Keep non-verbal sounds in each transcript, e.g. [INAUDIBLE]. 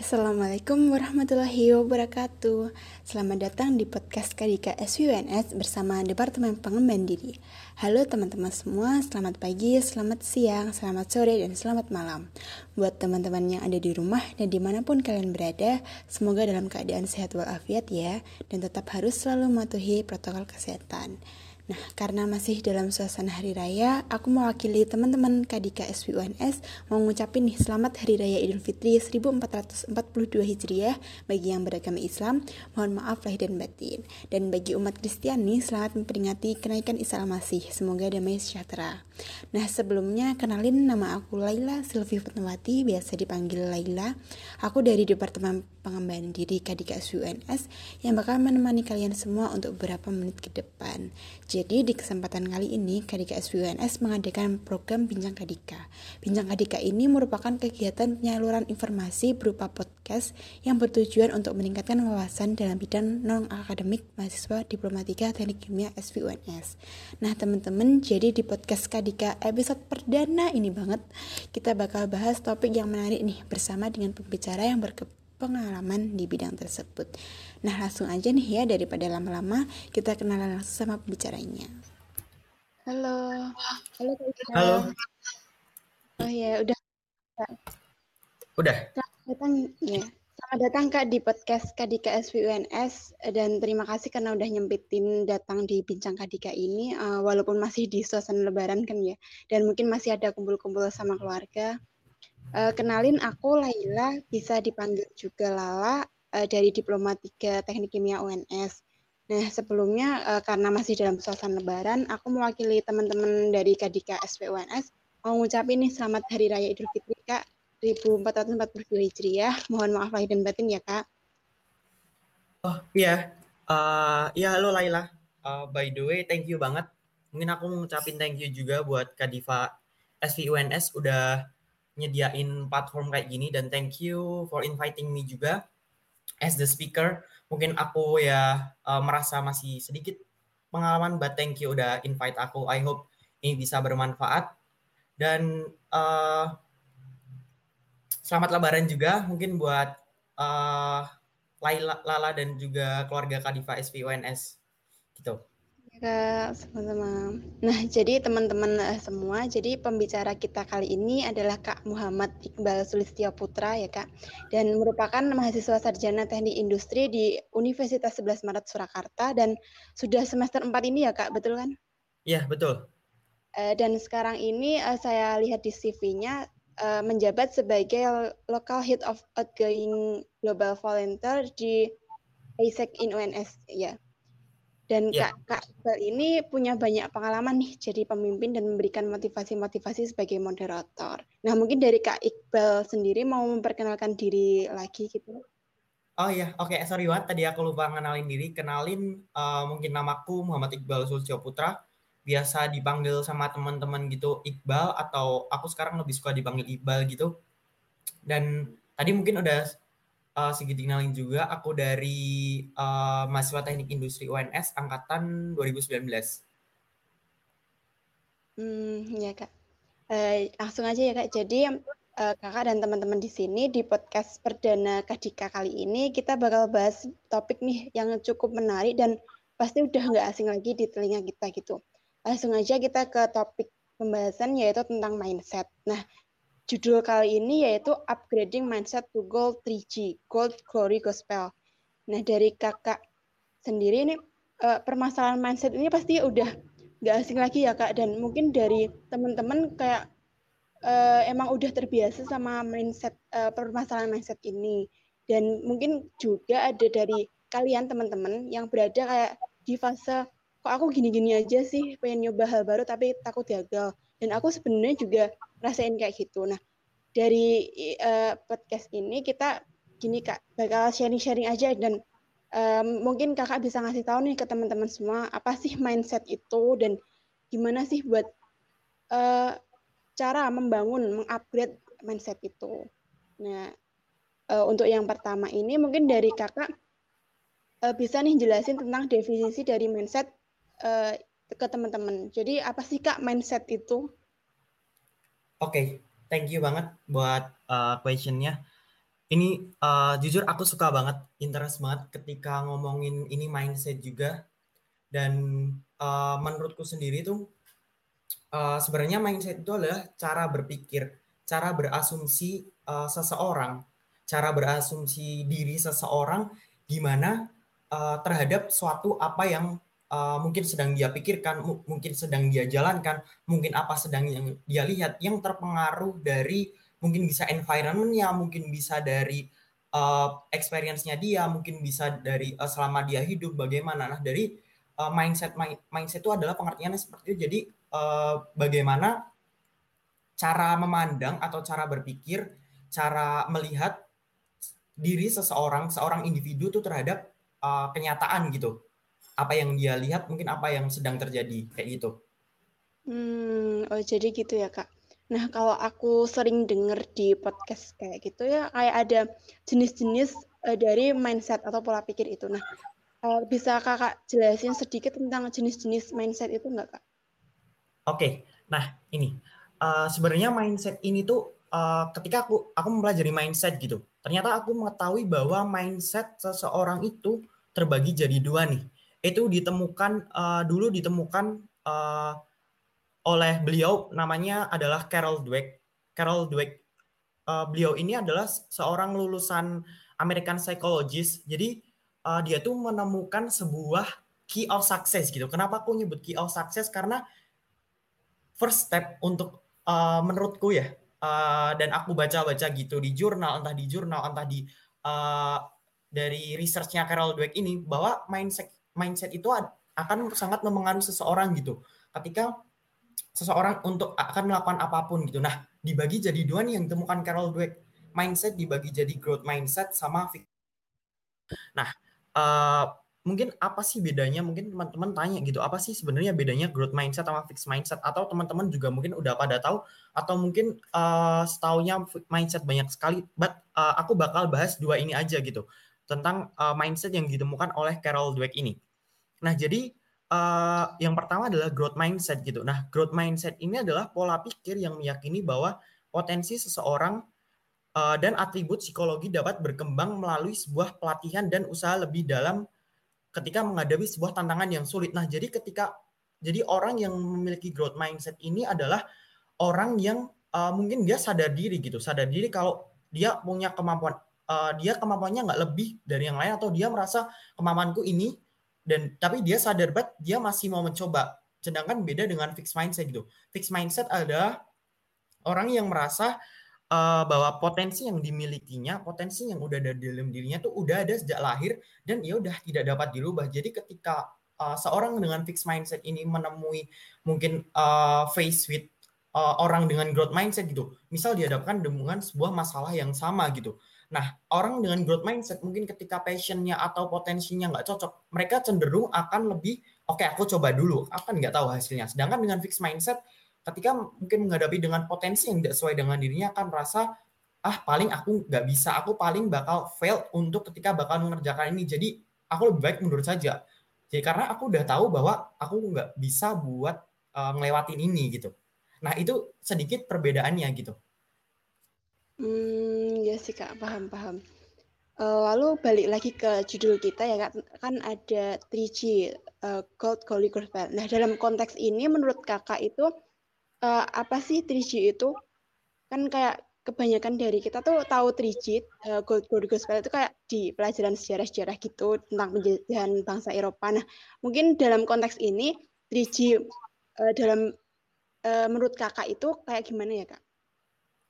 Assalamualaikum warahmatullahi wabarakatuh. Selamat datang di podcast Kadika SWNS bersama Departemen Pengembangan Diri. Halo teman-teman semua, selamat pagi, selamat siang, selamat sore, dan selamat malam. Buat teman-teman yang ada di rumah dan di mana pun kalian berada Semoga dalam keadaan sehat walafiat ya Dan tetap harus selalu mematuhi protokol kesehatan Nah, karena masih dalam suasana hari raya, aku mewakili teman-teman KDK SWUNS mau ngucapin nih selamat Hari Raya Idul Fitri 1442 Hijriah bagi yang beragama Islam. Mohon maaf lahir dan batin. Dan bagi umat Kristiani, selamat memperingati kenaikan Isa Al-Masih. Semoga damai sejahtera. Nah, sebelumnya kenalin nama aku Laila Sylvie Fatmawati, biasa dipanggil Laila. Aku dari Departemen Pengembangan Diri KDK SWUNS yang bakal menemani kalian semua untuk beberapa menit ke depan. Jadi, di kesempatan kali ini Kadika SWNS mengadakan program Bincang Kadika. Bincang Kadika ini merupakan kegiatan penyaluran informasi berupa podcast yang bertujuan untuk meningkatkan wawasan dalam bidang non-akademik mahasiswa Diplomatika Teknik Kimia SWNS. Nah teman-teman, jadi di podcast Kadika episode perdana ini banget, kita bakal bahas topik yang menarik nih bersama dengan pembicara yang berke pengalaman di bidang tersebut. Nah, langsung aja nih ya daripada lama-lama kita kenalan langsung sama pembicaranya. Halo. Halo Halo. Oh ya, udah. Udah. Selamat datang ya. Selamat datang Kak di podcast Kadika SWUNS dan terima kasih karena udah nyempetin datang di bincang Kadika ini uh, walaupun masih di suasana lebaran kan ya dan mungkin masih ada kumpul-kumpul sama keluarga. Uh, kenalin aku Laila, bisa dipanggil juga Lala uh, dari Diplomatika Teknik Kimia UNS. Nah, sebelumnya uh, karena masih dalam suasana lebaran, aku mewakili teman-teman dari Kadika SPUNS mau ngucapin nih selamat Hari Raya Idul Fitri Kak 1442 Hijriah. Mohon maaf lahir dan batin ya Kak. Oh iya, uh, ya halo Laila. Uh, by the way, thank you banget. Mungkin aku mau ngucapin thank you juga buat Kadiva SVUNS udah nyediain platform kayak gini dan thank you for inviting me juga as the speaker. Mungkin aku ya uh, merasa masih sedikit pengalaman, but thank you udah invite aku. I hope ini bisa bermanfaat dan uh, selamat Lebaran juga mungkin buat uh, Laila, Lala dan juga keluarga Kadifa SVONS gitu. Kak, sama-sama. Nah, [LAUGHS] jadi teman-teman uh, semua, jadi pembicara kita kali ini adalah Kak Muhammad Iqbal Sulistyo Putra ya Kak, dan merupakan mahasiswa sarjana teknik industri di Universitas 11 Maret Surakarta dan sudah semester 4 ini ya Kak, betul kan? Iya, betul. Uh, dan sekarang ini uh, saya lihat di CV-nya uh, menjabat sebagai Local Head of Outgoing Global Volunteer di ASEC in UNS ya. Dan yeah. Kak, Kak ini punya banyak pengalaman nih jadi pemimpin dan memberikan motivasi-motivasi sebagai moderator. Nah mungkin dari Kak Iqbal sendiri mau memperkenalkan diri lagi gitu. Oh iya, oke okay. sorry banget tadi aku lupa kenalin diri. Kenalin uh, mungkin namaku Muhammad Iqbal Sulcio Putra. Biasa dipanggil sama teman-teman gitu Iqbal atau aku sekarang lebih suka dipanggil Iqbal gitu. Dan tadi mungkin udah uh, sedikit kenalin juga aku dari uh, mahasiswa Teknik Industri UNS angkatan 2019. Hmm, ya kak. Uh, langsung aja ya kak. Jadi uh, kakak dan teman-teman di sini di podcast perdana Kadika kali ini kita bakal bahas topik nih yang cukup menarik dan pasti udah nggak asing lagi di telinga kita gitu. Langsung aja kita ke topik pembahasan yaitu tentang mindset. Nah, Judul kali ini yaitu Upgrading Mindset to Gold 3G, Gold Glory Gospel. Nah, dari kakak sendiri ini uh, permasalahan mindset ini pasti udah nggak asing lagi ya kak, dan mungkin dari teman-teman kayak uh, emang udah terbiasa sama mindset uh, permasalahan mindset ini, dan mungkin juga ada dari kalian teman-teman yang berada kayak di fase kok aku gini-gini aja sih pengen nyoba hal baru tapi takut gagal. Dan aku sebenarnya juga rasain kayak gitu. Nah dari uh, podcast ini kita gini kak bakal sharing-sharing aja dan um, mungkin kakak bisa ngasih tahu nih ke teman-teman semua apa sih mindset itu dan gimana sih buat uh, cara membangun mengupgrade mindset itu. Nah uh, untuk yang pertama ini mungkin dari kakak bisa nih jelasin tentang definisi dari mindset uh, ke teman-teman. Jadi apa sih Kak mindset itu? Oke, okay, thank you banget buat uh, questionnya. ini uh, jujur aku suka banget, interest banget ketika ngomongin ini mindset juga. Dan uh, menurutku sendiri tuh uh, sebenarnya mindset itu adalah cara berpikir, cara berasumsi uh, seseorang, cara berasumsi diri seseorang gimana uh, terhadap suatu apa yang uh, mungkin sedang dia pikirkan, mungkin sedang dia jalankan, mungkin apa sedang yang dia lihat yang terpengaruh dari mungkin bisa environmentnya, mungkin bisa dari uh, experience-nya dia, mungkin bisa dari uh, selama dia hidup bagaimana. Nah dari uh, mindset mindset itu adalah pengertiannya seperti itu. Jadi uh, bagaimana cara memandang atau cara berpikir, cara melihat diri seseorang, seorang individu itu terhadap uh, kenyataan gitu. Apa yang dia lihat, mungkin apa yang sedang terjadi kayak gitu. Hmm, oh jadi gitu ya kak. Nah, kalau aku sering denger di podcast kayak gitu ya, kayak ada jenis-jenis uh, dari mindset atau pola pikir itu. Nah, uh, bisa kakak jelasin sedikit tentang jenis-jenis mindset itu nggak kak? Oke, okay. nah ini uh, sebenarnya mindset ini tuh uh, ketika aku aku mempelajari mindset gitu, ternyata aku mengetahui bahwa mindset seseorang itu terbagi jadi dua nih. Itu ditemukan uh, dulu ditemukan uh, oleh beliau namanya adalah Carol Dweck. Carol Dweck. Uh, beliau ini adalah seorang lulusan American Psychologist. Jadi uh, dia tuh menemukan sebuah key of success gitu. Kenapa aku nyebut key of success? Karena first step untuk uh, menurutku ya, uh, dan aku baca-baca gitu di jurnal, entah di jurnal, entah di uh, dari researchnya Carol Dweck ini, bahwa mindset mindset itu akan sangat mempengaruhi seseorang gitu. Ketika seseorang untuk akan melakukan apa pun gitu. Nah, dibagi jadi dua nih yang ditemukan Carol Dweck. Mindset dibagi jadi growth mindset sama Nah, uh, mungkin apa sih bedanya? Mungkin teman-teman tanya gitu, apa sih sebenarnya bedanya growth mindset sama fixed mindset? Atau teman-teman juga mungkin udah pada tahu, atau mungkin uh, setaunya mindset banyak sekali. But uh, aku bakal bahas dua ini aja gitu tentang uh, mindset yang ditemukan oleh Carol Dweck ini. Nah, jadi uh, yang pertama adalah growth mindset gitu. Nah, growth mindset ini adalah pola pikir yang meyakini bahwa potensi seseorang uh, dan atribut psikologi dapat berkembang melalui sebuah pelatihan dan usaha lebih dalam ketika menghadapi sebuah tantangan yang sulit. Nah, jadi ketika jadi orang yang memiliki growth mindset ini adalah orang yang uh, mungkin dia sadar diri gitu, sadar diri kalau dia punya kemampuan, uh, dia kemampuannya nggak lebih dari yang lain atau dia merasa kemampuanku ini dan tapi dia sadar banget dia masih mau mencoba. Sedangkan beda dengan fixed mindset gitu. Fixed mindset adalah orang yang merasa uh, bahwa potensi yang dimilikinya potensi yang udah ada di dalam dirinya tuh udah ada sejak lahir dan ya udah tidak dapat dirubah. Jadi ketika uh, seorang dengan fixed mindset ini menemui mungkin uh, face with uh, orang dengan growth mindset gitu misal dihadapkan dengan sebuah masalah yang sama gitu Nah, orang dengan growth mindset mungkin ketika passionnya atau potensinya nggak cocok, mereka cenderung akan lebih, oke okay, aku coba dulu, akan nggak tahu hasilnya. Sedangkan dengan fixed mindset, ketika mungkin menghadapi dengan potensi yang tidak sesuai dengan dirinya akan merasa, ah paling aku nggak bisa, aku paling bakal fail untuk ketika bakal mengerjakan ini. Jadi aku lebih baik mundur saja. Jadi karena aku udah tahu bahwa aku nggak bisa buat uh, ngelewatin ini gitu. Nah itu sedikit perbedaannya gitu. Hmm, ya sih Kak, paham paham. Uh, lalu balik lagi ke judul kita ya Kak, kan ada 3G, uh, Gold, Gospel. Nah dalam konteks ini menurut Kakak itu uh, apa sih 3G itu? Kan kayak kebanyakan dari kita tuh tahu 3G, uh, Gold, Gold, itu kayak di pelajaran sejarah-sejarah gitu tentang penjajahan bangsa Eropa. Nah mungkin dalam konteks ini 3G uh, dalam uh, menurut Kakak itu kayak gimana ya Kak?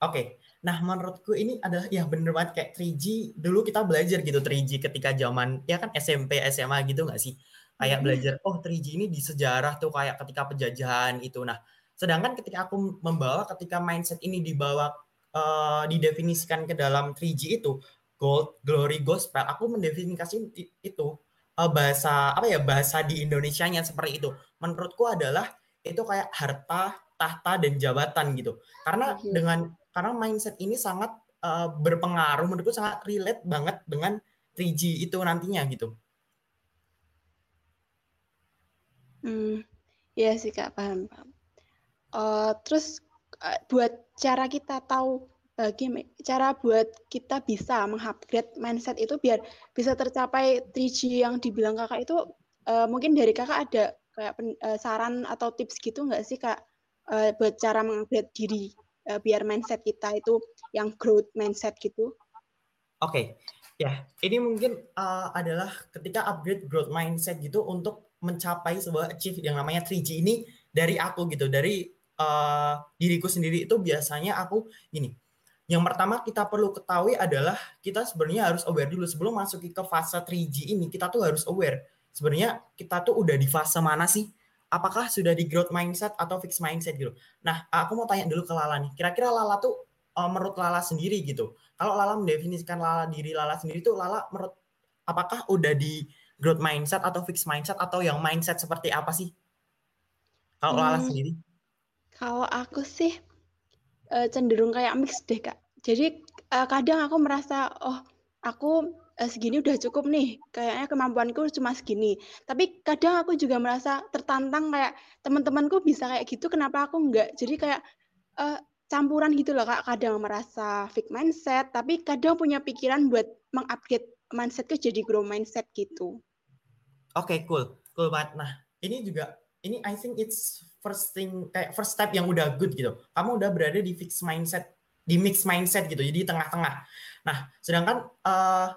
Oke, okay. Nah menurutku ini adalah ya bener banget kayak 3G dulu kita belajar gitu 3G ketika zaman ya kan SMP SMA gitu nggak sih kayak belajar oh 3G ini di sejarah tuh kayak ketika penjajahan itu. Nah, sedangkan ketika aku membawa ketika mindset ini dibawa uh, didefinisikan ke dalam 3G itu gold, glory, gospel, aku mendefinisikan itu uh, bahasa apa ya bahasa di Indonesia-nya seperti itu. Menurutku adalah itu kayak harta, tahta dan jabatan gitu. Karena dengan karena mindset ini sangat uh, berpengaruh menurutku sangat relate banget dengan 3G itu nantinya gitu. Hmm, ya sih kak paham paham. Uh, terus uh, buat cara kita tahu uh, cara buat kita bisa mengupgrade mindset itu biar bisa tercapai 3G yang dibilang kakak itu uh, mungkin dari kakak ada kayak uh, saran atau tips gitu nggak sih kak uh, buat cara mengupgrade diri uh, biar mindset kita itu yang growth mindset gitu? Oke, okay. ya ini mungkin uh, adalah ketika upgrade growth mindset gitu untuk mencapai sebuah achieve yang namanya 3G ini dari aku gitu, dari uh, diriku sendiri itu biasanya aku gini yang pertama kita perlu ketahui adalah kita sebenarnya harus aware dulu sebelum masuk ke fase 3G ini kita tuh harus aware sebenarnya kita tuh udah di fase mana sih? Apakah sudah di growth mindset atau fixed mindset gitu? Nah, aku mau tanya dulu ke Lala nih. Kira-kira Lala tuh uh, menurut Lala sendiri gitu. Kalau Lala mendefinisikan Lala diri Lala sendiri tuh Lala menurut apakah udah di growth mindset atau fixed mindset atau yang mindset seperti apa sih? Kalau hmm, Lala sendiri? Kalau aku sih uh, cenderung kayak mix deh kak. Jadi uh, kadang aku merasa oh aku segini udah cukup nih, kayaknya kemampuanku cuma segini. Tapi kadang aku juga merasa tertantang kayak teman-temanku bisa kayak gitu, kenapa aku enggak? Jadi kayak uh, campuran gitu loh kak. Kadang merasa fake mindset, tapi kadang punya pikiran buat mengupgrade mindsetku jadi grow mindset gitu. Oke, okay, cool. Cool banget. Nah, ini juga ini I think it's first thing kayak first step yang udah good gitu. Kamu udah berada di fixed mindset, di mixed mindset gitu. Jadi tengah-tengah. Nah, sedangkan uh,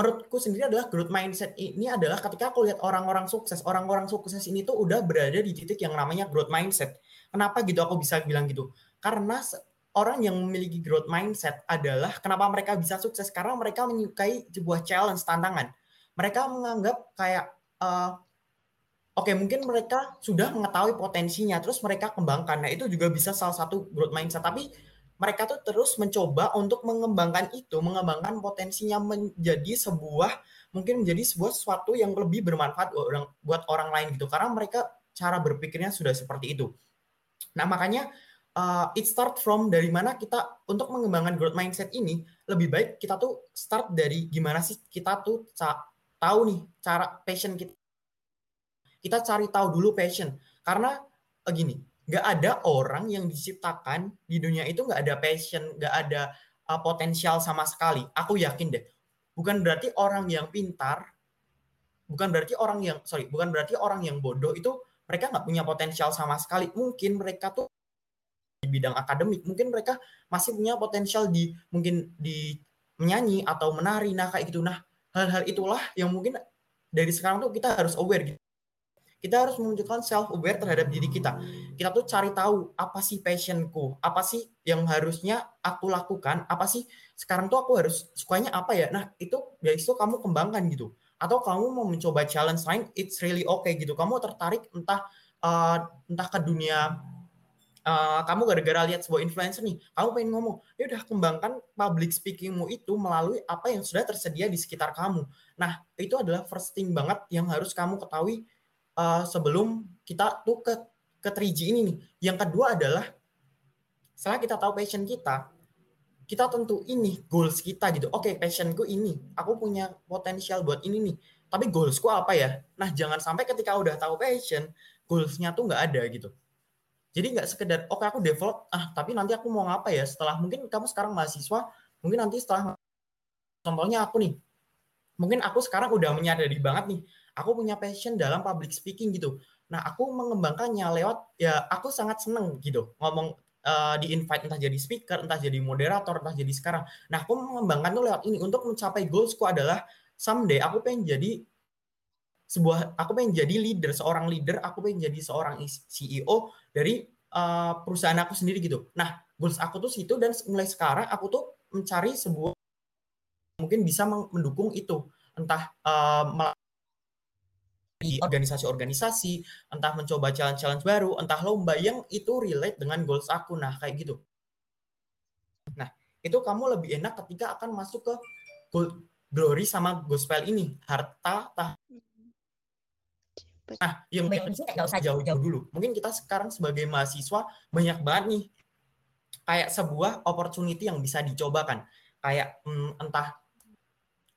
menurutku sendiri adalah growth mindset ini adalah ketika aku lihat orang-orang sukses, orang-orang sukses ini tuh udah berada di titik yang namanya growth mindset. Kenapa gitu aku bisa bilang gitu? Karena orang yang memiliki growth mindset adalah kenapa mereka bisa sukses karena mereka menyukai sebuah challenge tantangan. Mereka menganggap kayak uh, Oke, mungkin mereka sudah mengetahui potensinya, terus mereka kembangkan. Nah, itu juga bisa salah satu growth mindset. Tapi mereka tuh terus mencoba untuk mengembangkan itu, mengembangkan potensinya menjadi sebuah, mungkin menjadi sebuah sesuatu yang lebih bermanfaat orang, buat orang lain gitu. Karena mereka cara berpikirnya sudah seperti itu. Nah, makanya uh, it start from dari mana kita untuk mengembangkan growth mindset ini, lebih baik kita tuh start dari gimana sih kita tuh tahu nih cara passion kita kita cari tahu dulu passion. Karena uh, gini, nggak ada orang yang diciptakan di dunia itu nggak ada passion, nggak ada uh, potensial sama sekali. Aku yakin deh. Bukan berarti orang yang pintar, bukan berarti orang yang sorry, bukan berarti orang yang bodoh itu mereka nggak punya potensial sama sekali. Mungkin mereka tuh di bidang akademik, mungkin mereka masih punya potensial di mungkin di menyanyi atau menari, nah kayak gitu. Nah hal-hal itulah yang mungkin dari sekarang tuh kita harus aware gitu kita harus menunjukkan self aware terhadap diri kita. Kita tuh cari tahu apa sih passionku, apa sih yang harusnya aku lakukan, apa sih sekarang tuh aku harus sukanya apa ya. Nah, itu guys itu kamu kembangkan gitu. Atau kamu mau mencoba challenge lain, it's really okay gitu. Kamu tertarik entah uh, entah ke dunia Uh, kamu gara-gara lihat sebuah influencer nih, kamu pengen ngomong, ya udah kembangkan public speakingmu itu melalui apa yang sudah tersedia di sekitar kamu. Nah, itu adalah first thing banget yang harus kamu ketahui uh, sebelum kita tuh ke ke 3G ini nih. Yang kedua adalah setelah kita tahu passion kita, kita tentu ini goals kita gitu. Oke, okay, passionku ini, aku punya potensial buat ini nih. Tapi goalsku apa ya? Nah, jangan sampai ketika udah tahu passion, goalsnya tuh nggak ada gitu. Jadi nggak sekedar, oke okay, aku develop, ah tapi nanti aku mau ngapa ya? Setelah mungkin kamu sekarang mahasiswa, mungkin nanti setelah contohnya aku nih, mungkin aku sekarang udah menyadari banget nih, aku punya passion dalam public speaking gitu. Nah, aku mengembangkannya lewat ya aku sangat seneng gitu ngomong uh, di invite entah jadi speaker, entah jadi moderator, entah jadi sekarang. Nah, aku mengembangkan tuh lewat ini untuk mencapai goalsku adalah someday aku pengen jadi sebuah aku pengen jadi leader, seorang leader, aku pengen jadi seorang CEO dari uh, perusahaan aku sendiri gitu. Nah, goals aku tuh situ dan mulai sekarang aku tuh mencari sebuah mungkin bisa mendukung itu entah uh, di organisasi-organisasi, entah mencoba challenge-challenge baru, entah lomba yang itu relate dengan goals aku. Nah, kayak gitu. Nah, itu kamu lebih enak ketika akan masuk ke gold, glory sama gospel ini. Harta, tah. Nah, yang nggak usah jauh-jauh dulu. Mungkin kita sekarang sebagai mahasiswa banyak banget nih kayak sebuah opportunity yang bisa dicobakan. Kayak hmm, entah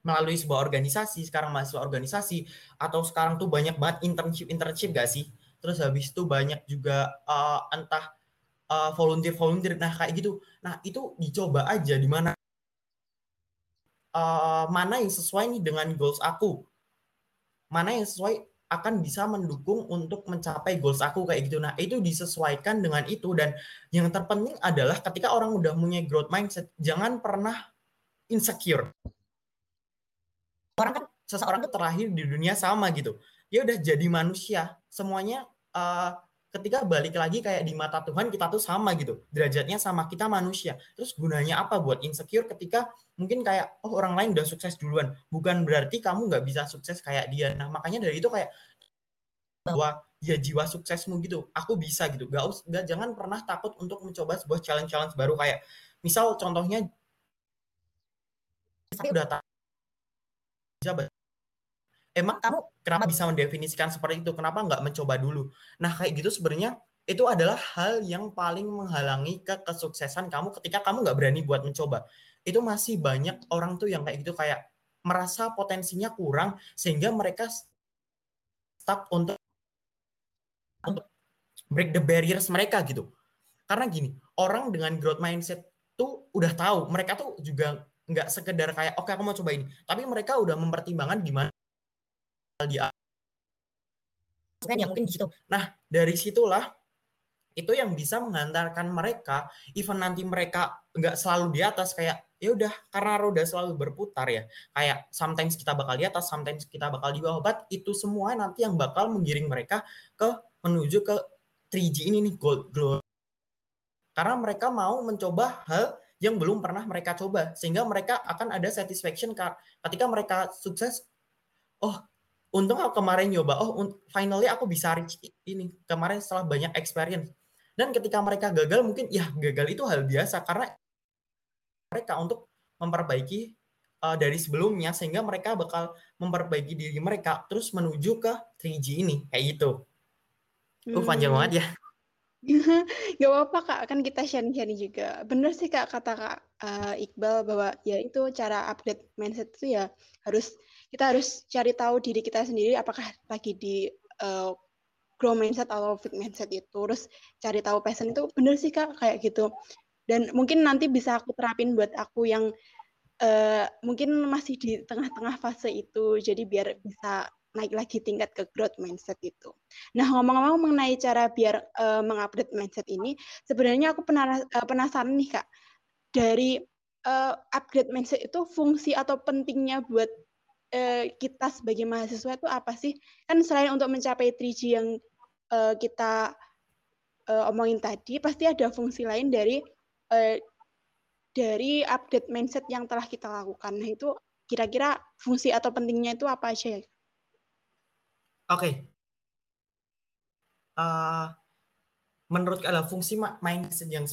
melalui sebuah organisasi, sekarang mahasiswa organisasi, atau sekarang tuh banyak banget internship internship gak sih? Terus habis itu banyak juga uh, entah uh, volunteer volunteer nah kayak gitu nah itu dicoba aja di mana uh, mana yang sesuai nih dengan goals aku mana yang sesuai akan bisa mendukung untuk mencapai goals aku kayak gitu. Nah, itu disesuaikan dengan itu dan yang terpenting adalah ketika orang udah punya growth mindset, jangan pernah insecure. Orang kan seseorang itu terakhir di dunia sama gitu. Dia udah jadi manusia, semuanya uh, ketika balik lagi kayak di mata Tuhan kita tuh sama gitu. Derajatnya sama kita manusia. Terus gunanya apa buat insecure ketika mungkin kayak oh orang lain udah sukses duluan. Bukan berarti kamu nggak bisa sukses kayak dia. Nah makanya dari itu kayak bahwa ya jiwa suksesmu gitu. Aku bisa gitu. Gak gak jangan pernah takut untuk mencoba sebuah challenge challenge baru. Kayak misal contohnya saya udah tahu emang kamu kenapa bisa mendefinisikan seperti itu? Kenapa nggak mencoba dulu? Nah, kayak gitu sebenarnya itu adalah hal yang paling menghalangi ke kesuksesan kamu ketika kamu nggak berani buat mencoba. Itu masih banyak orang tuh yang kayak gitu kayak merasa potensinya kurang sehingga mereka stuck untuk untuk break the barriers mereka gitu. Karena gini, orang dengan growth mindset tuh udah tahu, mereka tuh juga nggak sekedar kayak oke okay, aku mau coba ini, tapi mereka udah mempertimbangkan gimana di kan ya mungkin di situ. Nah, dari situlah itu yang bisa mengantarkan mereka even nanti mereka nggak selalu di atas kayak ya udah karena roda selalu berputar ya. Kayak sometimes kita bakal di atas sometimes kita bakal di bawah. But itu semua nanti yang bakal menggiring mereka ke menuju ke 3G ini nih gold glow karena mereka mau mencoba hal yang belum pernah mereka coba sehingga mereka akan ada satisfaction ketika mereka sukses oh untung aku kemarin nyoba oh finally aku bisa reach ini kemarin setelah banyak experience dan ketika mereka gagal mungkin ya gagal itu hal biasa karena mereka untuk memperbaiki uh, dari sebelumnya sehingga mereka bakal memperbaiki diri mereka terus menuju ke 3G ini kayak gitu. Uh, hmm. panjang banget ya. [LAUGHS] Gak apa-apa kak, kan kita sharing-sharing juga. Bener sih kak kata kak uh, Iqbal bahwa ya itu cara update mindset itu ya harus kita harus cari tahu diri kita sendiri apakah lagi di uh, grow mindset atau fit mindset itu. Terus cari tahu passion itu bener sih kak kayak gitu. Dan mungkin nanti bisa aku terapin buat aku yang uh, mungkin masih di tengah-tengah fase itu. Jadi biar bisa naik lagi tingkat ke growth mindset itu. Nah ngomong-ngomong mengenai cara biar uh, mengupdate mindset ini, sebenarnya aku penasaran nih kak dari uh, upgrade mindset itu fungsi atau pentingnya buat uh, kita sebagai mahasiswa itu apa sih? Kan selain untuk mencapai 3G yang uh, kita uh, omongin tadi, pasti ada fungsi lain dari uh, dari update mindset yang telah kita lakukan. Nah itu kira-kira fungsi atau pentingnya itu apa aja ya? Oke. Uh, menurut kalian fungsi mindset yang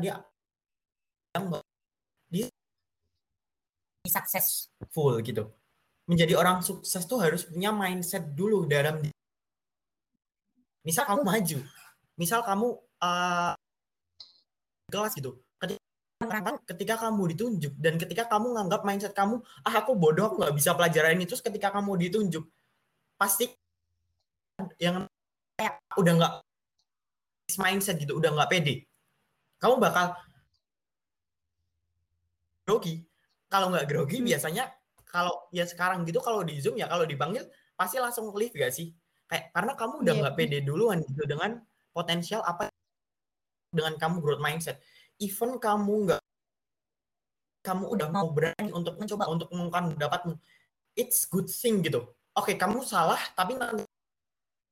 dia yang dia successful gitu. Menjadi orang sukses tuh harus punya mindset dulu dalam misal kamu maju. Misal kamu uh, kelas gitu. Ketika, ketika kamu ditunjuk dan ketika kamu nganggap mindset kamu ah aku bodoh aku nggak bisa pelajaran ini. Terus ketika kamu ditunjuk pasti yang kayak udah nggak mindset gitu udah nggak pede kamu bakal grogi kalau nggak grogi hmm. biasanya kalau ya sekarang gitu kalau di Zoom ya kalau dipanggil pasti langsung live gak sih? Kayak karena kamu udah iya. nggak yeah. pede duluan gitu dengan potensial apa dengan kamu growth mindset. Even kamu nggak kamu udah mau berani untuk mencoba untuk mengungkapkan pendapatmu. It's good thing gitu. Oke, okay, kamu salah tapi nanti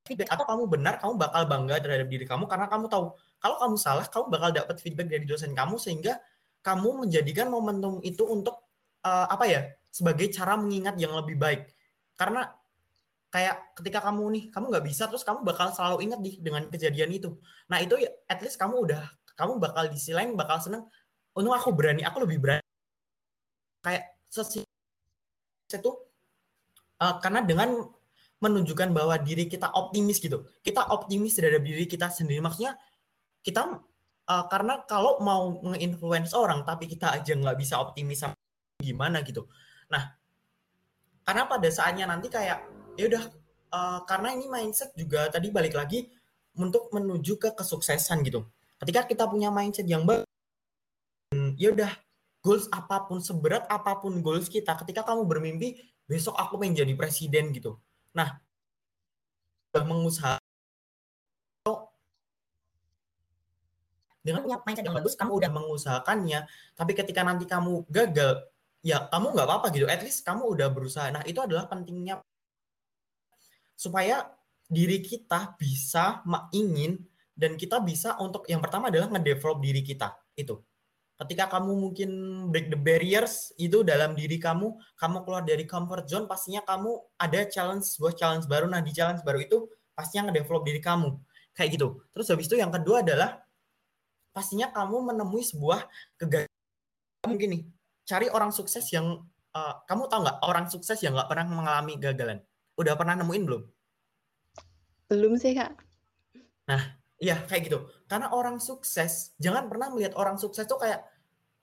feedback atau kamu benar, kamu bakal bangga terhadap diri kamu karena kamu tahu kalau kamu salah, kamu bakal dapat feedback dari dosen kamu sehingga kamu menjadikan momentum itu untuk uh, apa ya? sebagai cara mengingat yang lebih baik. Karena kayak ketika kamu nih, kamu nggak bisa, terus kamu bakal selalu ingat di dengan kejadian itu. Nah itu ya, at least kamu udah, kamu bakal di bakal seneng. Untung aku berani, aku lebih berani. Kayak sesi itu uh, karena dengan menunjukkan bahwa diri kita optimis gitu, kita optimis terhadap diri kita sendiri. Maksudnya kita uh, karena kalau mau nge-influence orang tapi kita aja nggak bisa optimis sama gimana gitu Nah, karena pada saatnya nanti kayak ya udah uh, karena ini mindset juga tadi balik lagi untuk menuju ke kesuksesan gitu. ketika kita punya mindset yang bagus ya udah goals apa pun seberat apa pun goals kita ketika kamu bermimpi besok aku pengen jadi presiden gitu. Nah udah mengusaha. Dengan punya mindset yang bagus kamu udah. mengusahakannya tapi ketika nanti kamu gagal ya kamu nggak apa-apa gitu. At least kamu udah berusaha. Nah itu adalah pentingnya supaya diri kita bisa ingin dan kita bisa untuk yang pertama adalah ngedevelop diri kita itu ketika kamu mungkin break the barriers itu dalam diri kamu kamu keluar dari comfort zone pastinya kamu ada challenge sebuah challenge baru. Nah di challenge baru itu pastinya ngedevelop diri kamu. Kayak gitu. Terus habis itu yang kedua adalah pastinya kamu menemui sebuah kegagalan. Mungkin nih cari orang sukses yang uh, kamu tahu nggak orang sukses yang nggak pernah mengalami gagalan Udah pernah nemuin belum? Belum sih, Kak. Nah, iya kayak gitu. Karena orang sukses, jangan pernah melihat orang sukses tuh kayak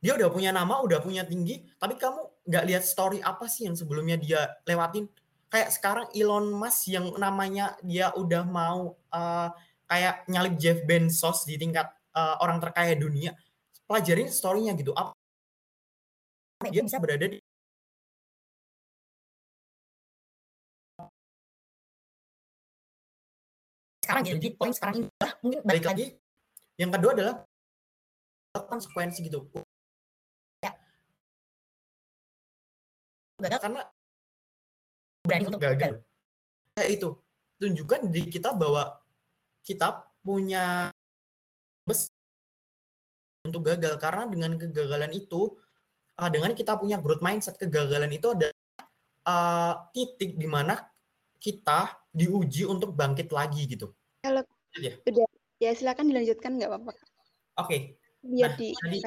dia udah punya nama, udah punya tinggi, tapi kamu nggak lihat story apa sih yang sebelumnya dia lewatin. Kayak sekarang Elon Musk yang namanya dia udah mau uh, kayak nyalip Jeff Bezos di tingkat uh, orang terkaya dunia. Pelajarin story-nya gitu. Apa dia bisa berada di sekarang jadi poin sekarang ini lah mungkin balik lagi. yang kedua adalah konsekuensi gitu. Ya. Gagal. Karena berani untuk gagal. Ya itu. Tunjukkan di kita bahwa kita punya bes untuk gagal. Karena dengan kegagalan itu uh, dengan kita punya growth mindset kegagalan itu ada uh, titik di mana kita diuji untuk bangkit lagi gitu. Kalau ya. udah ya silakan dilanjutkan nggak apa-apa. Oke. Okay. Biar nah, di tadi,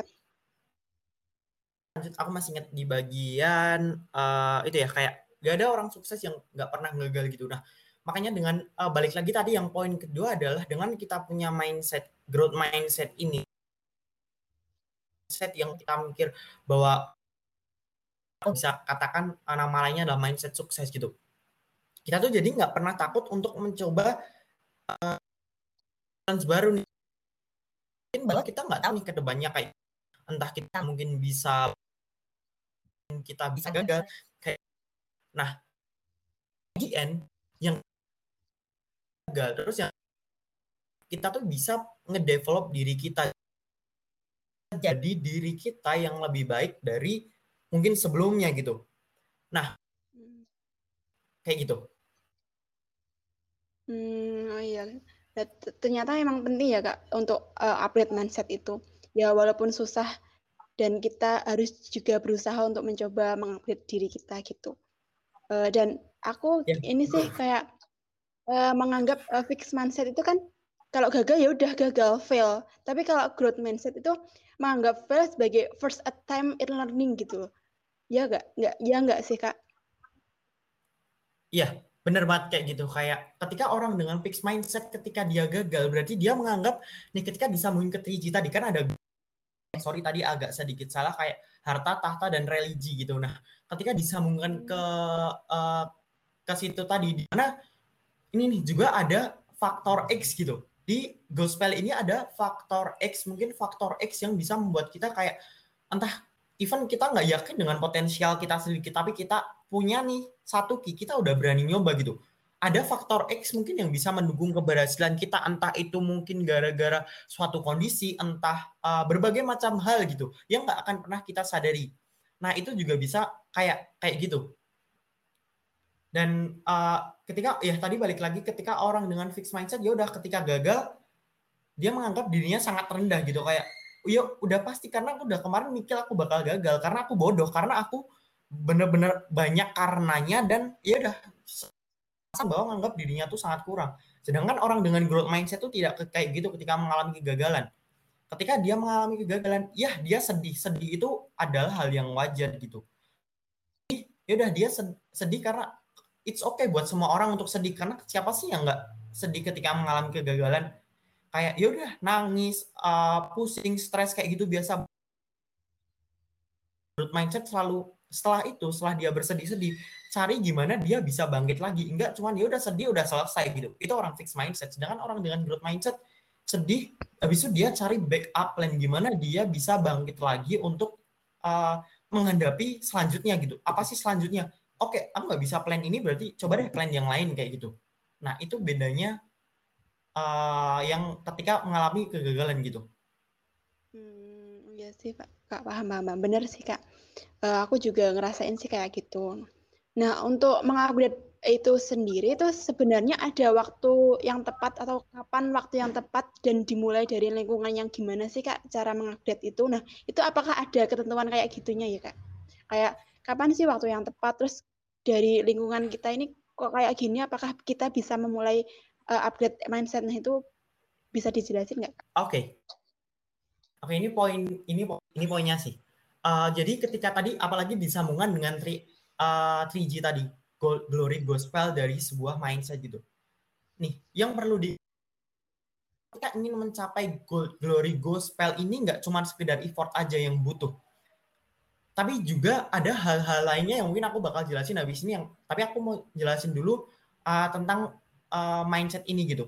lanjut aku masih ingat di bagian uh, itu ya kayak gak ada orang sukses yang nggak pernah gagal gitu. Nah makanya dengan uh, balik lagi tadi yang poin kedua adalah dengan kita punya mindset growth mindset ini mindset yang kita mikir bahwa bisa katakan nama lainnya adalah mindset sukses gitu kita tuh jadi nggak pernah takut untuk mencoba uh, baru nih. Mungkin bahwa kita nggak tahu nih ke depannya kayak entah kita mungkin bisa kita bisa gagal kayak nah di end yang gagal terus yang kita tuh bisa ngedevelop diri kita. Jadi diri kita yang lebih baik dari mungkin sebelumnya gitu. Nah hmm. kayak gitu Hmm, oh iya. ternyata emang penting ya Kak untuk uh, upgrade mindset itu. Ya walaupun susah dan kita harus juga berusaha untuk mencoba mengupgrade diri kita gitu. Uh, dan aku ya. ini sih kayak uh, menganggap uh, fix mindset itu kan kalau gagal ya udah gagal fail. Tapi kalau growth mindset itu menganggap fail sebagai first attempt in learning gitu. Ya enggak? Enggak ya enggak sih Kak? Iya, bener banget kayak gitu. Kayak ketika orang dengan fixed mindset ketika dia gagal berarti dia menganggap nih ketika disambungin ke triji tadi kan ada [LAUGHS] sorry tadi agak sedikit salah kayak harta tahta dan religi gitu. Nah ketika disambungkan ke uh, ke situ tadi di mana ini nih juga ada faktor X gitu. Di gospel ini ada faktor X mungkin faktor X yang bisa membuat kita kayak entah even kita nggak yakin dengan potensial kita sendiri tapi kita punya nih satu key kita udah berani nyoba gitu. Ada faktor X mungkin yang bisa mendukung keberhasilan kita entah itu mungkin gara-gara suatu kondisi entah uh, berbagai macam hal gitu yang nggak akan pernah kita sadari. Nah itu juga bisa kayak kayak gitu. Dan uh, ketika ya tadi balik lagi ketika orang dengan fixed mindset ya udah ketika gagal dia menganggap dirinya sangat rendah gitu kayak ya udah pasti karena aku udah kemarin mikir aku bakal gagal karena aku bodoh karena aku bener-bener banyak karenanya dan ya udah bahwa menganggap dirinya tuh sangat kurang. Sedangkan orang dengan growth mindset tuh tidak kayak gitu ketika mengalami kegagalan. Ketika dia mengalami kegagalan, ya dia sedih. Sedih itu adalah hal yang wajar gitu. Ya udah dia sedih karena it's okay buat semua orang untuk sedih karena siapa sih yang nggak sedih ketika mengalami kegagalan? kayak ya udah nangis, uh, pusing, stres kayak gitu biasa. Growth mindset selalu setelah itu, setelah dia bersedih-sedih, cari gimana dia bisa bangkit lagi. Enggak cuman ya udah sedih udah selesai gitu. Itu orang fix mindset. Sedangkan orang dengan growth mindset sedih habis itu dia cari backup plan gimana dia bisa bangkit lagi untuk uh, menghadapi selanjutnya gitu. Apa sih selanjutnya? Oke aku nggak bisa plan ini berarti coba deh plan yang lain kayak gitu. Nah itu bedanya uh, yang ketika mengalami kegagalan gitu. Hmm, iya sih kak. Kak paham paham. Bener sih kak uh, aku juga ngerasain sih kayak gitu nah untuk mengupgrade itu sendiri itu sebenarnya ada waktu yang tepat atau kapan waktu yang tepat dan dimulai dari lingkungan yang gimana sih kak cara mengupdate itu nah itu apakah ada ketentuan kayak gitunya ya kak kayak kapan sih waktu yang tepat terus dari lingkungan kita ini kok kayak gini apakah kita bisa memulai uh, upgrade mindsetnya itu bisa dijelasin nggak? Oke, okay. oke okay, ini poin ini ini poinnya sih. Uh, jadi ketika tadi apalagi disambungan dengan 3, uh, 3G tadi glory gospel dari sebuah mindset gitu. Nih, yang perlu di kita ingin mencapai glory gospel ini nggak cuma sekedar effort aja yang butuh. Tapi juga ada hal-hal lainnya yang mungkin aku bakal jelasin habis ini yang tapi aku mau jelasin dulu uh, tentang uh, mindset ini gitu.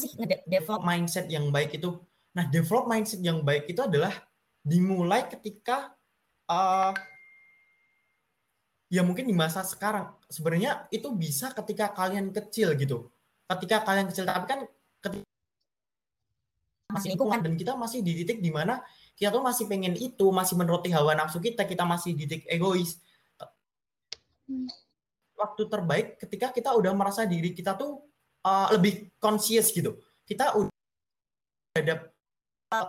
Sih develop mindset yang baik itu. Nah, develop mindset yang baik itu adalah dimulai ketika uh, ya mungkin di masa sekarang. Sebenarnya itu bisa ketika kalian kecil gitu. Ketika kalian kecil tapi kan ketika masih lingkungan. dan kita masih di titik di mana kita tuh masih pengen itu masih menuruti hawa nafsu kita kita masih di titik egois. Hmm. waktu terbaik ketika kita udah merasa diri kita tuh uh, lebih conscious gitu. Kita udah ada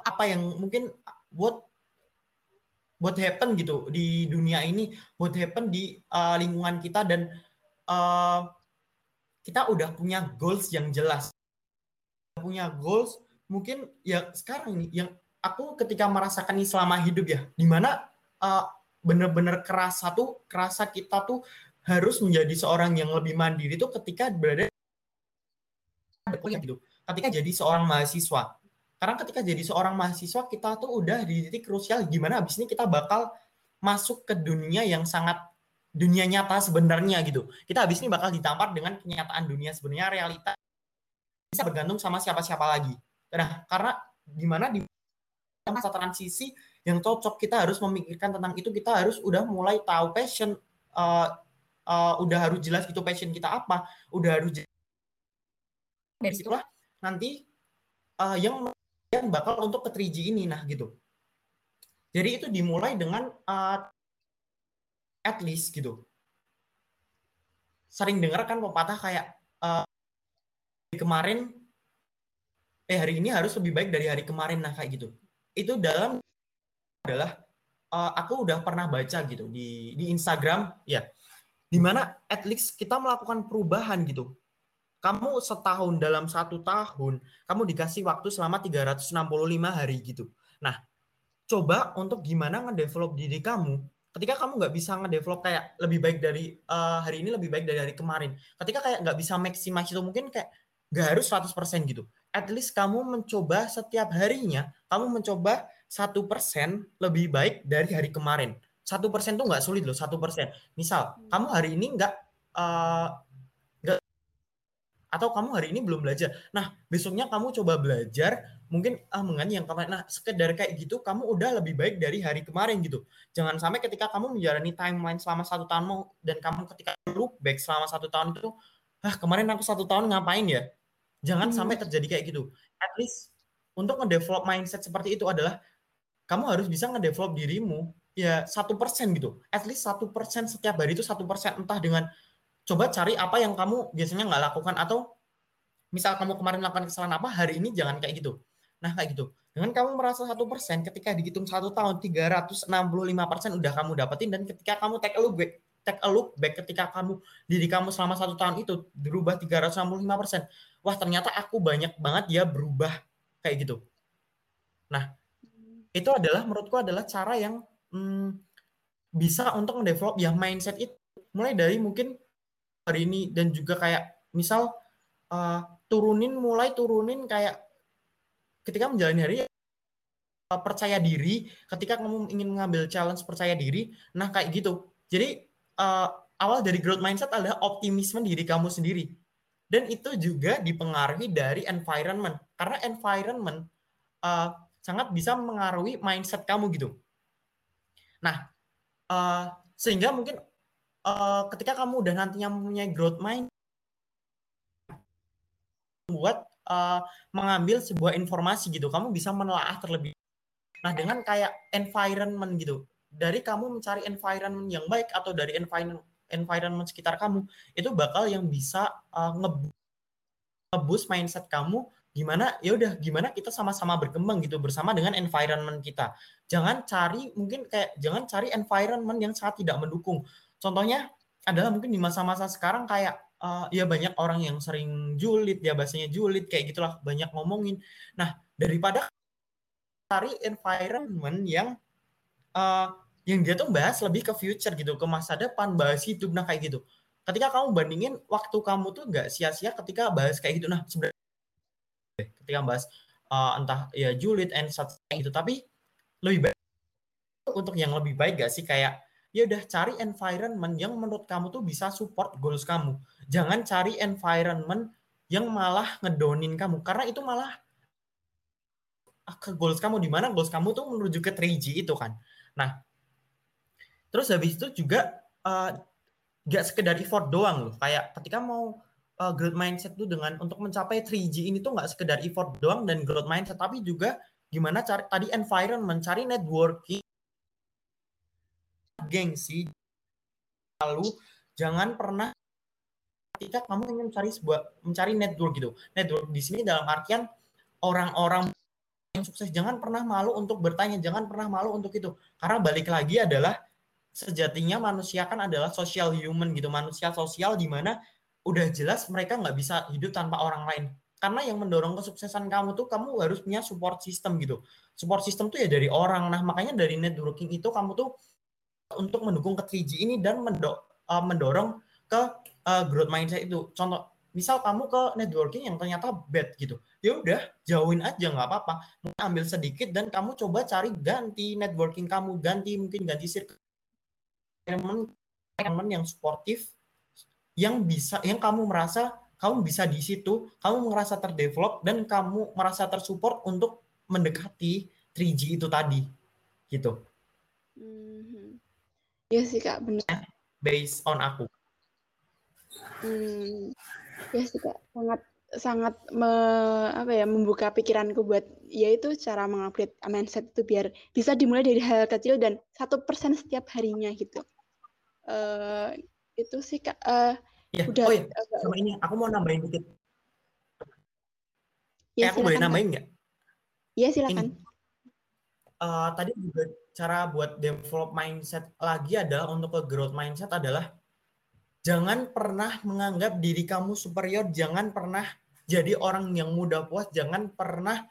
apa yang mungkin buat buat happen gitu di dunia ini, buat happen di uh, lingkungan kita dan uh, kita udah punya goals yang jelas. Punya goals mungkin ya sekarang ini yang aku ketika merasakan ini selama hidup ya, di mana uh, bener-bener kerasa tuh kerasa kita tuh harus menjadi seorang yang lebih mandiri tuh ketika berada gitu. Ketika jadi seorang mahasiswa, karena ketika jadi seorang mahasiswa kita tuh udah di titik krusial gimana abis ini kita bakal masuk ke dunia yang sangat dunia nyata sebenarnya gitu. Kita habis ini bakal ditampar dengan kenyataan dunia sebenarnya realita bisa bergantung sama siapa-siapa lagi. Nah, karena gimana di masa transisi yang cocok kita harus memikirkan tentang itu kita harus udah mulai tahu passion uh, uh, udah harus jelas gitu passion kita apa, udah harus dari situlah nanti uh, yang yang bakal untuk ke 3G ini nah gitu. Jadi itu dimulai dengan uh, at least gitu. Sering dengar kan pepatah kayak uh, kemarin eh hari ini harus lebih baik dari hari kemarin nah kayak gitu. Itu dalam adalah uh, aku udah pernah baca gitu di di Instagram ya. Di mana at least kita melakukan perubahan gitu kamu setahun dalam satu tahun, kamu dikasih waktu selama 365 hari gitu. Nah, coba untuk gimana ngedevelop diri kamu ketika kamu nggak bisa ngedevelop kayak lebih baik dari uh, hari ini lebih baik dari hari kemarin. Ketika kayak nggak bisa maksimal itu mungkin kayak nggak harus 100% gitu. At least kamu mencoba setiap harinya, kamu mencoba satu persen lebih baik dari hari kemarin. Satu persen tuh nggak sulit loh, satu persen. Misal, kamu hari ini nggak uh, atau kamu hari ini belum belajar. Nah, besoknya kamu coba belajar, mungkin ah mengenai yang kemarin. Nah, sekedar kayak gitu, kamu udah lebih baik dari hari kemarin gitu. Jangan sampai ketika kamu menjalani timeline selama satu tahun dan kamu ketika look back selama satu tahun itu, ah kemarin aku satu tahun ngapain ya? Jangan hmm. sampai terjadi kayak gitu. At least untuk ngedevelop mindset seperti itu adalah kamu harus bisa ngedevelop dirimu ya satu persen gitu. At least satu persen setiap hari itu satu persen entah dengan coba cari apa yang kamu biasanya nggak lakukan atau misal kamu kemarin melakukan kesalahan apa hari ini jangan kayak gitu. Nah kayak gitu. Dengan kamu merasa satu persen ketika dihitung satu tahun 365 persen udah kamu dapetin dan ketika kamu take a look back take a look back ketika kamu diri kamu selama satu tahun itu berubah 365 persen wah ternyata aku banyak banget ya berubah kayak gitu. Nah itu adalah menurutku adalah cara yang hmm, bisa untuk mendevelop ya mindset itu. Mulai dari mungkin hari ini dan juga kayak misal uh, turunin mulai turunin kayak ketika menjalani hari uh, percaya diri ketika kamu ingin mengambil challenge percaya diri nah kayak gitu. Jadi uh, awal dari growth mindset adalah optimisme diri kamu sendiri. Dan itu juga dipengaruhi dari environment. Karena environment uh, sangat bisa mengaruhi mindset kamu gitu. Nah, uh, sehingga mungkin uh, ketika kamu udah nantinya mempunyai growth mind buat uh, mengambil sebuah informasi gitu, kamu bisa menelaah terlebih. Nah, dengan kayak environment gitu, dari kamu mencari environment yang baik atau dari environment environment sekitar kamu itu bakal yang bisa uh, nge-boost mindset kamu gimana ya udah gimana kita sama-sama berkembang gitu bersama dengan environment kita. Jangan cari mungkin kayak jangan cari environment yang sangat tidak mendukung. Contohnya adalah mungkin di masa-masa sekarang kayak uh, ya banyak orang yang sering julid ya bahasanya julid kayak gitulah banyak ngomongin. Nah, daripada cari environment yang uh, yang dia tuh bahas lebih ke future gitu, ke masa depan, bahas hidup, nah kayak gitu. Ketika kamu bandingin waktu kamu tuh nggak sia-sia ketika bahas kayak gitu. Nah sebenarnya ketika bahas uh, entah ya julid and such kayak gitu, tapi lebih baik untuk yang lebih baik gak sih kayak ya udah cari environment yang menurut kamu tuh bisa support goals kamu. Jangan cari environment yang malah ngedonin kamu karena itu malah ke goals kamu di mana goals kamu tuh menuju ke 3G itu kan. Nah, Terus habis itu juga uh, gak sekedar effort doang loh. Kayak ketika mau uh, growth mindset tuh dengan untuk mencapai 3G ini tuh nggak sekedar effort doang dan growth mindset, tapi juga gimana cari tadi environment, cari networking, gengsi. Lalu jangan pernah ketika kamu ingin mencari sebuah mencari network gitu. Network di sini dalam artian orang-orang yang sukses jangan pernah malu untuk bertanya, jangan pernah malu untuk itu. Karena balik lagi adalah sejatinya manusia kan adalah social human gitu manusia sosial di mana udah jelas mereka nggak bisa hidup tanpa orang lain karena yang mendorong kesuksesan kamu tuh kamu harus punya support system gitu support system tuh ya dari orang nah makanya dari networking itu kamu tuh untuk mendukung ke 3G ini dan uh, mendorong ke uh, growth mindset itu contoh misal kamu ke networking yang ternyata bad gitu ya udah jauhin aja nggak apa-apa ambil sedikit dan kamu coba cari ganti networking kamu ganti mungkin ganti circle teman yang sportif yang bisa yang kamu merasa kamu bisa di situ, kamu merasa terdevelop dan kamu merasa tersupport untuk mendekati 3G itu tadi, gitu. Hmm. Ya sih kak, benar. Based on aku. Hmm. Ya sih kak, sangat sangat me, apa ya membuka pikiranku buat yaitu cara mengupgrade mindset itu biar bisa dimulai dari hal kecil dan satu persen setiap harinya gitu uh, itu sih kak uh, ya. udah oh ya sama ini aku mau nambahin dikit ya, eh, aku boleh nambahin nggak Iya silakan. Uh, tadi juga cara buat develop mindset lagi adalah untuk ke growth mindset adalah jangan pernah menganggap diri kamu superior, jangan pernah jadi orang yang mudah puas, jangan pernah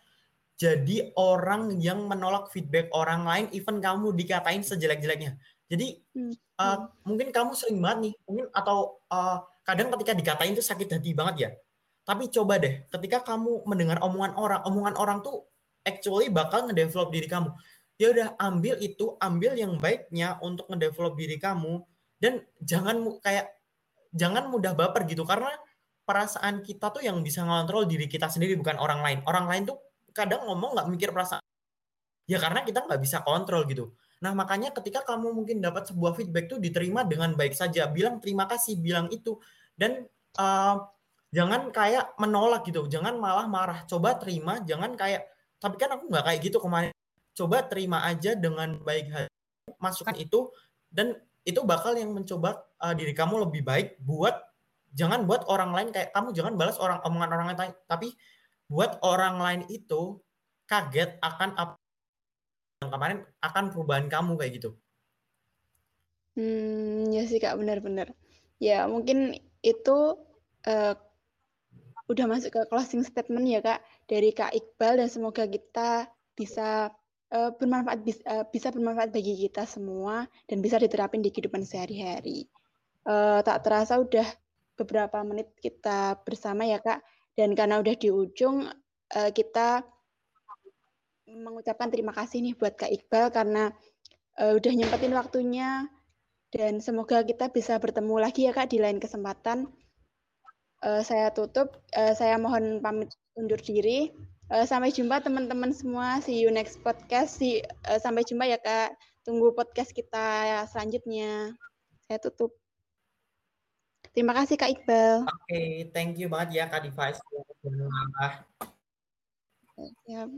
jadi orang yang menolak feedback orang lain, even kamu dikatain sejelek-jeleknya. Jadi hmm uh, mungkin kamu sering banget nih, mungkin atau uh, kadang ketika dikatain itu sakit hati banget ya. Tapi coba deh, ketika kamu mendengar omongan orang, omongan orang tuh actually bakal ngedevelop diri kamu. Ya udah ambil itu, ambil yang baiknya untuk ngedevelop diri kamu dan jangan kayak jangan mudah baper gitu karena perasaan kita tuh yang bisa ngontrol diri kita sendiri bukan orang lain. Orang lain tuh kadang ngomong nggak mikir perasaan. Ya karena kita nggak bisa kontrol gitu. Nah, makanya ketika kamu mungkin dapat sebuah feedback itu diterima dengan baik saja, bilang terima kasih, bilang itu dan uh, jangan kayak menolak gitu, jangan malah marah. Coba terima, jangan kayak tapi kan aku nggak kayak gitu kemarin. Coba terima aja dengan baik hati, masukkan itu dan itu bakal yang mencoba uh, diri kamu lebih baik buat jangan buat orang lain kayak kamu jangan balas orang omongan orang lain tapi buat orang lain itu kaget akan apa yang kemarin akan perubahan kamu kayak gitu. Hmm, ya sih Kak, benar-benar. Ya, mungkin itu uh, udah masuk ke closing statement ya Kak dari Kak Iqbal dan semoga kita bisa uh, bermanfaat bisa, uh, bisa bermanfaat bagi kita semua dan bisa diterapin di kehidupan sehari-hari. Uh, tak terasa udah beberapa menit kita bersama ya Kak dan karena udah di ujung kita mengucapkan terima kasih nih buat Kak Iqbal karena udah nyempetin waktunya dan semoga kita bisa bertemu lagi ya Kak di lain kesempatan. saya tutup. Saya mohon pamit undur diri. Uh, sampai jumpa teman-teman semua. See you next podcast. See, uh, sampai jumpa ya Kak. Tunggu podcast kita selanjutnya. Saya tutup. Terima kasih Kak Iqbal. Oke, okay, thank you banget ya Kak Diva. Ya.